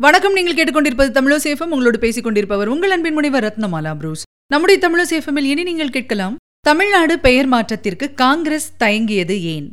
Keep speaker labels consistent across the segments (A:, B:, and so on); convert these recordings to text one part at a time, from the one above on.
A: வணக்கம். நீங்கள் கேட்டுக்கொண்டிருப்பது தமிழசேஃபம் உங்களோடு பேசிக் கொண்டிருப்பவர் உங்கள் அன்பின் முனைவர் ரத்னமாலா புரூஸ். நம்முடைய தமிழசேஃபமில் இனி நீங்கள் கேட்கலாம் தமிழ்நாடு பெயர் மாற்றத்திற்கு காங்கிரஸ் தயங்கியது ஏன்?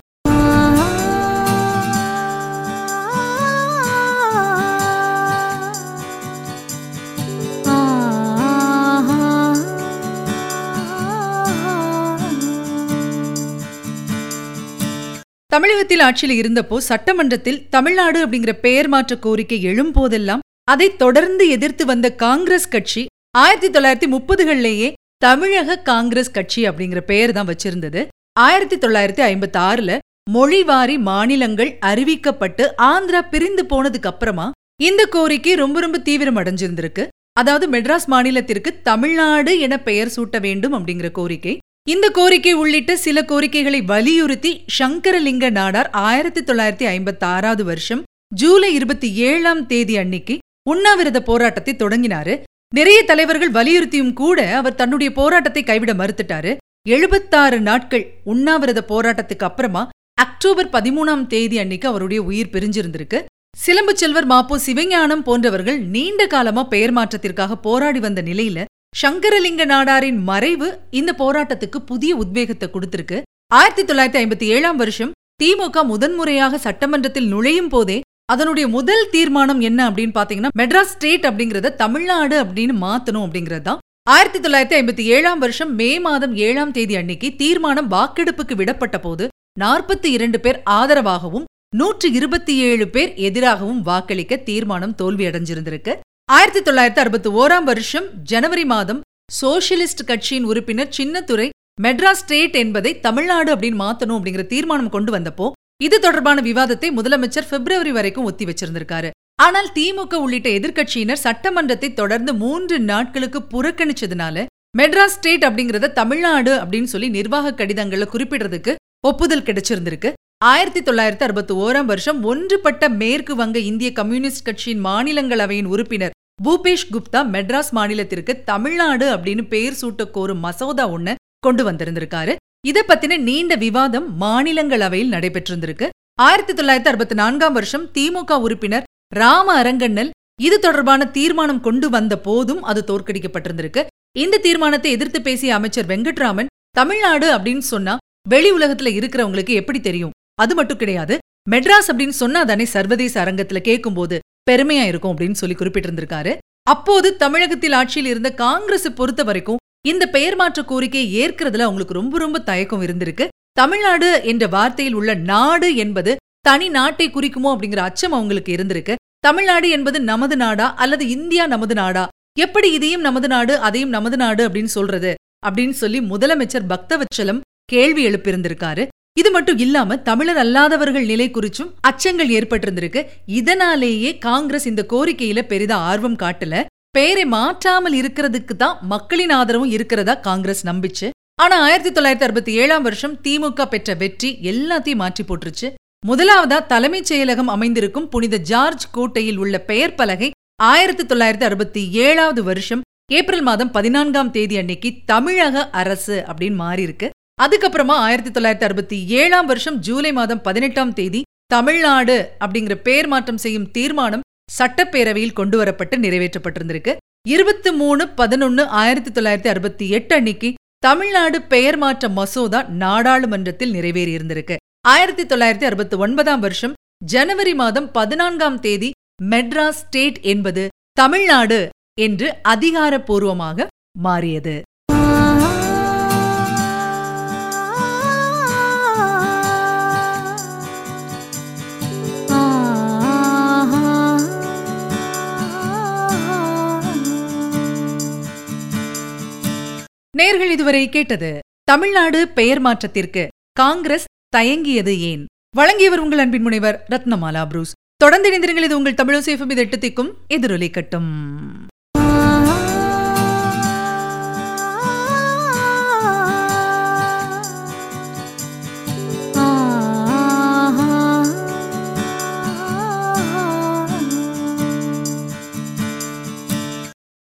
A: தமிழகத்தில் ஆட்சியில் இருந்தப்போ சட்டமன்றத்தில் தமிழ்நாடு அப்படிங்கிற பெயர் மாற்ற கோரிக்கை எழும்போதெல்லாம் அதை தொடர்ந்து எதிர்த்து வந்த காங்கிரஸ் கட்சி ஆயிரத்தி தொள்ளாயிரத்தி முப்பதுகள்லேயே தமிழக காங்கிரஸ் கட்சி அப்படிங்கிற பெயர் தான் வச்சிருந்தது. ஆயிரத்தி தொள்ளாயிரத்தி ஐம்பத்தி ஆறுல மொழிவாரி மாநிலங்கள் அறிவிக்கப்பட்டு ஆந்திரா பிரிந்து போனதுக்கு அப்புறமா இந்த கோரிக்கை ரொம்ப ரொம்ப தீவிரம் அடைஞ்சிருந்திருக்கு. அதாவது மெட்ராஸ் மாநிலத்திற்கு தமிழ்நாடு என பெயர் சூட்ட வேண்டும் அப்படிங்கிற கோரிக்கை இந்த கோரிக்கை உள்ளிட்ட சில கோரிக்கைகளை வலியுறுத்தி சங்கரலிங்க நாடார் ஆயிரத்தி தொள்ளாயிரத்தி ஐம்பத்தி ஆறாவது வருஷம் ஜூலை இருபத்தி ஏழாம் தேதி அன்னைக்கு உண்ணாவிரத போராட்டத்தை தொடங்கினாரு. நிறைய தலைவர்கள் வலியுறுத்தியும் கூட அவர் தன்னுடைய போராட்டத்தை கைவிட மறுத்துட்டாரு. எழுபத்தாறு நாட்கள் உண்ணாவிரத போராட்டத்துக்கு அப்புறமா அக்டோபர் பதிமூணாம் தேதி அன்னைக்கு அவருடைய உயிர் பிரிஞ்சிருந்திருக்கு. சிலம்பு செல்வர் மாப்போ சிவஞானம் போன்றவர்கள் நீண்ட காலமா பெயர் மாற்றத்திற்காக போராடி வந்த நிலையில சங்கரலிங்க நாடாரின் மறைவு இந்த போராட்டத்துக்கு புதிய உத்வேகத்தை கொடுத்திருக்கு. ஆயிரத்தி தொள்ளாயிரத்தி ஐம்பத்தி ஏழாம் வருஷம் திமுக முதன்முறையாக சட்டமன்றத்தில் நுழையும் போதே அதனுடைய முதல் தீர்மானம் என்ன அப்படின்னு பாத்தீங்கன்னா மெட்ராஸ் ஸ்டேட் அப்படிங்கறத தமிழ்நாடு அப்படின்னு மாத்தணும் அப்படிங்கிறது தான். ஆயிரத்தி தொள்ளாயிரத்தி ஐம்பத்தி ஏழாம் வருஷம் மே மாதம் ஏழாம் தேதி அன்னைக்கு தீர்மானம் வாக்கெடுப்புக்கு விடப்பட்ட போது நாற்பத்தி இரண்டு பேர் ஆதரவாகவும் நூற்று இருபத்தி ஏழு பேர் எதிராகவும் வாக்களிக்க தீர்மானம் தோல்வி அடைஞ்சிருந்திருக்கு ஆயிரத்தி தொள்ளாயிரத்தி அறுபத்தி ஓராம் வருஷம் ஜனவரி மாதம் சோசியலிஸ்ட் கட்சியின் உறுப்பினர் சின்னத்துறை மெட்ராஸ் ஸ்டேட் என்பதை தமிழ்நாடு அப்படின்னு மாத்தணும் அப்படிங்கிற தீர்மானம் கொண்டு வந்தப்போ இது தொடர்பான விவாதத்தை முதலமைச்சர் பிப்ரவரி வரைக்கும் ஒத்தி வச்சிருந்திருக்காரு. ஆனால் திமுக உள்ளிட்ட எதிர்க்கட்சியினர் சட்டமன்றத்தை தொடர்ந்து மூன்று நாட்களுக்கு புறக்கணிச்சதுனால மெட்ராஸ் ஸ்டேட் அப்படிங்கறத தமிழ்நாடு அப்படின்னு சொல்லி நிர்வாக கடிதங்களை குறிப்பிடுறதுக்கு ஒப்புதல் கிடைச்சிருந்திருக்கு. ஆயிரத்தி தொள்ளாயிரத்தி அறுபத்தி ஓராம் வருஷம் ஒன்றுபட்ட மேற்கு வங்க இந்திய கம்யூனிஸ்ட் கட்சியின் மாநிலங்களவையின் உறுப்பினர் பூபேஷ் குப்தா மெட்ராஸ் மாநிலத்திற்கு தமிழ்நாடு அப்படின்னு பெயர் சூட்ட கோரும் மசோதா ஒண்ணு கொண்டு வந்திருந்திருக்காரு. இத பத்தின நீண்ட விவாதம் மாநிலங்களவையில் நடைபெற்றிருந்திருக்கு. ஆயிரத்தி தொள்ளாயிரத்தி அறுபத்தி நான்காம் வருஷம் திமுக உறுப்பினர் ராம அரங்கண்ணல் இது தொடர்பான தீர்மானம் கொண்டு வந்த போதும் அது தோற்கடிக்கப்பட்டிருந்திருக்கு. இந்த தீர்மானத்தை எதிர்த்து பேசிய அமைச்சர் வெங்கட்ராமன் தமிழ்நாடு அப்படின்னு சொன்னா வெளி உலகத்துல இருக்கிறவங்களுக்கு எப்படி தெரியும்? அது மட்டும் கிடையாது. மெட்ராஸ் அப்படின்னு சொன்னா தானே சர்வதேச அரங்கத்துல கேட்கும்போது பெருமையா இருக்கும் அப்படின்னு சொல்லி குறிப்பிட்டிருந்திருக்காரு. அப்போது தமிழகத்தில் ஆட்சியில் இருந்த காங்கிரஸ் பொறுத்த வரைக்கும் இந்த பெயர் மாற்ற கோரிக்கையை ஏற்கிறதுல அவங்களுக்கு ரொம்ப ரொம்ப தயக்கம் இருந்திருக்கு. தமிழ்நாடு என்ற வார்த்தையில் உள்ள நாடு என்பது தனி நாட்டை குறிக்குமோ அப்படிங்கிற அச்சம் அவங்களுக்கு இருந்திருக்கு. தமிழ்நாடு என்பது நமது நாடா அல்லது இந்தியா நமது நாடா? எப்படி இதையும் நமது நாடு அதையும் நமது நாடு அப்படின்னு சொல்றது? அப்படின்னு சொல்லி முதலமைச்சர் பக்தவச்சலம் கேள்வி எழுப்பியிருந்திருக்காரு. இது மட்டும் இல்லாம தமிழர் அல்லாதவர்கள் நிலை குறிச்சும் அச்சங்கள் ஏற்பட்டிருந்திருக்கு. இதனாலேயே காங்கிரஸ் இந்த கோரிக்கையில பெரிதா ஆர்வம் காட்டல. பெயரை மாற்றாமல் இருக்கிறதுக்கு தான் மக்களின் ஆதரவும் இருக்கிறதா காங்கிரஸ் நம்பிச்சு. ஆனா ஆயிரத்தி தொள்ளாயிரத்தி அறுபத்தி ஏழாம் வருஷம் திமுக பெற்ற வெற்றி எல்லாத்தையும் மாற்றி போட்டுருச்சு. முதலாவதா தலைமைச் செயலகம் அமைந்திருக்கும் புனித ஜார்ஜ் கோட்டையில் உள்ள பெயர் பலகை ஆயிரத்தி தொள்ளாயிரத்தி அறுபத்தி ஏழாவது வருஷம் ஏப்ரல் மாதம் பதினான்காம் தேதி அன்னைக்கு தமிழக அரசு அப்படின்னு மாறி இருக்கு அதுக்கப்புறமா ஆயிரத்தி தொள்ளாயிரத்தி அறுபத்தி ஏழாம் வருஷம் ஜூலை மாதம் பதினெட்டாம் தேதி தமிழ்நாடு அப்படிங்கிற பெயர் மாற்றம் செய்யும் தீர்மானம் சட்டப்பேரவையில் கொண்டு வரப்பட்டு நிறைவேற்றப்பட்டிருந்திருக்கு. இருபத்தி மூணு பதினொன்னு ஆயிரத்தி தொள்ளாயிரத்தி அறுபத்தி எட்டு அன்னைக்கு தமிழ்நாடு பெயர் மாற்ற மசோதா நாடாளுமன்றத்தில் நிறைவேறியிருந்திருக்கு. ஆயிரத்தி தொள்ளாயிரத்தி அறுபத்தி ஒன்பதாம் வருஷம் ஜனவரி மாதம் பதினான்காம் தேதி மெட்ராஸ் ஸ்டேட் என்பது தமிழ்நாடு என்று அதிகாரப்பூர்வமாக மாறியது. நேர்கள் இதுவரை கேட்டது தமிழ்நாடு பெயர் மாற்றத்திற்கு காங்கிரஸ் தயங்கியது ஏன்? வழங்கியவர் உங்கள் அன்பின் முனைவர் ரத்னமாலா புரூஸ். தொடர்ந்து இணைந்திருங்கள் இது உங்கள் தமிழசேஃபம் இது எட்டு திக்கும் எதிரொலி கட்டும்.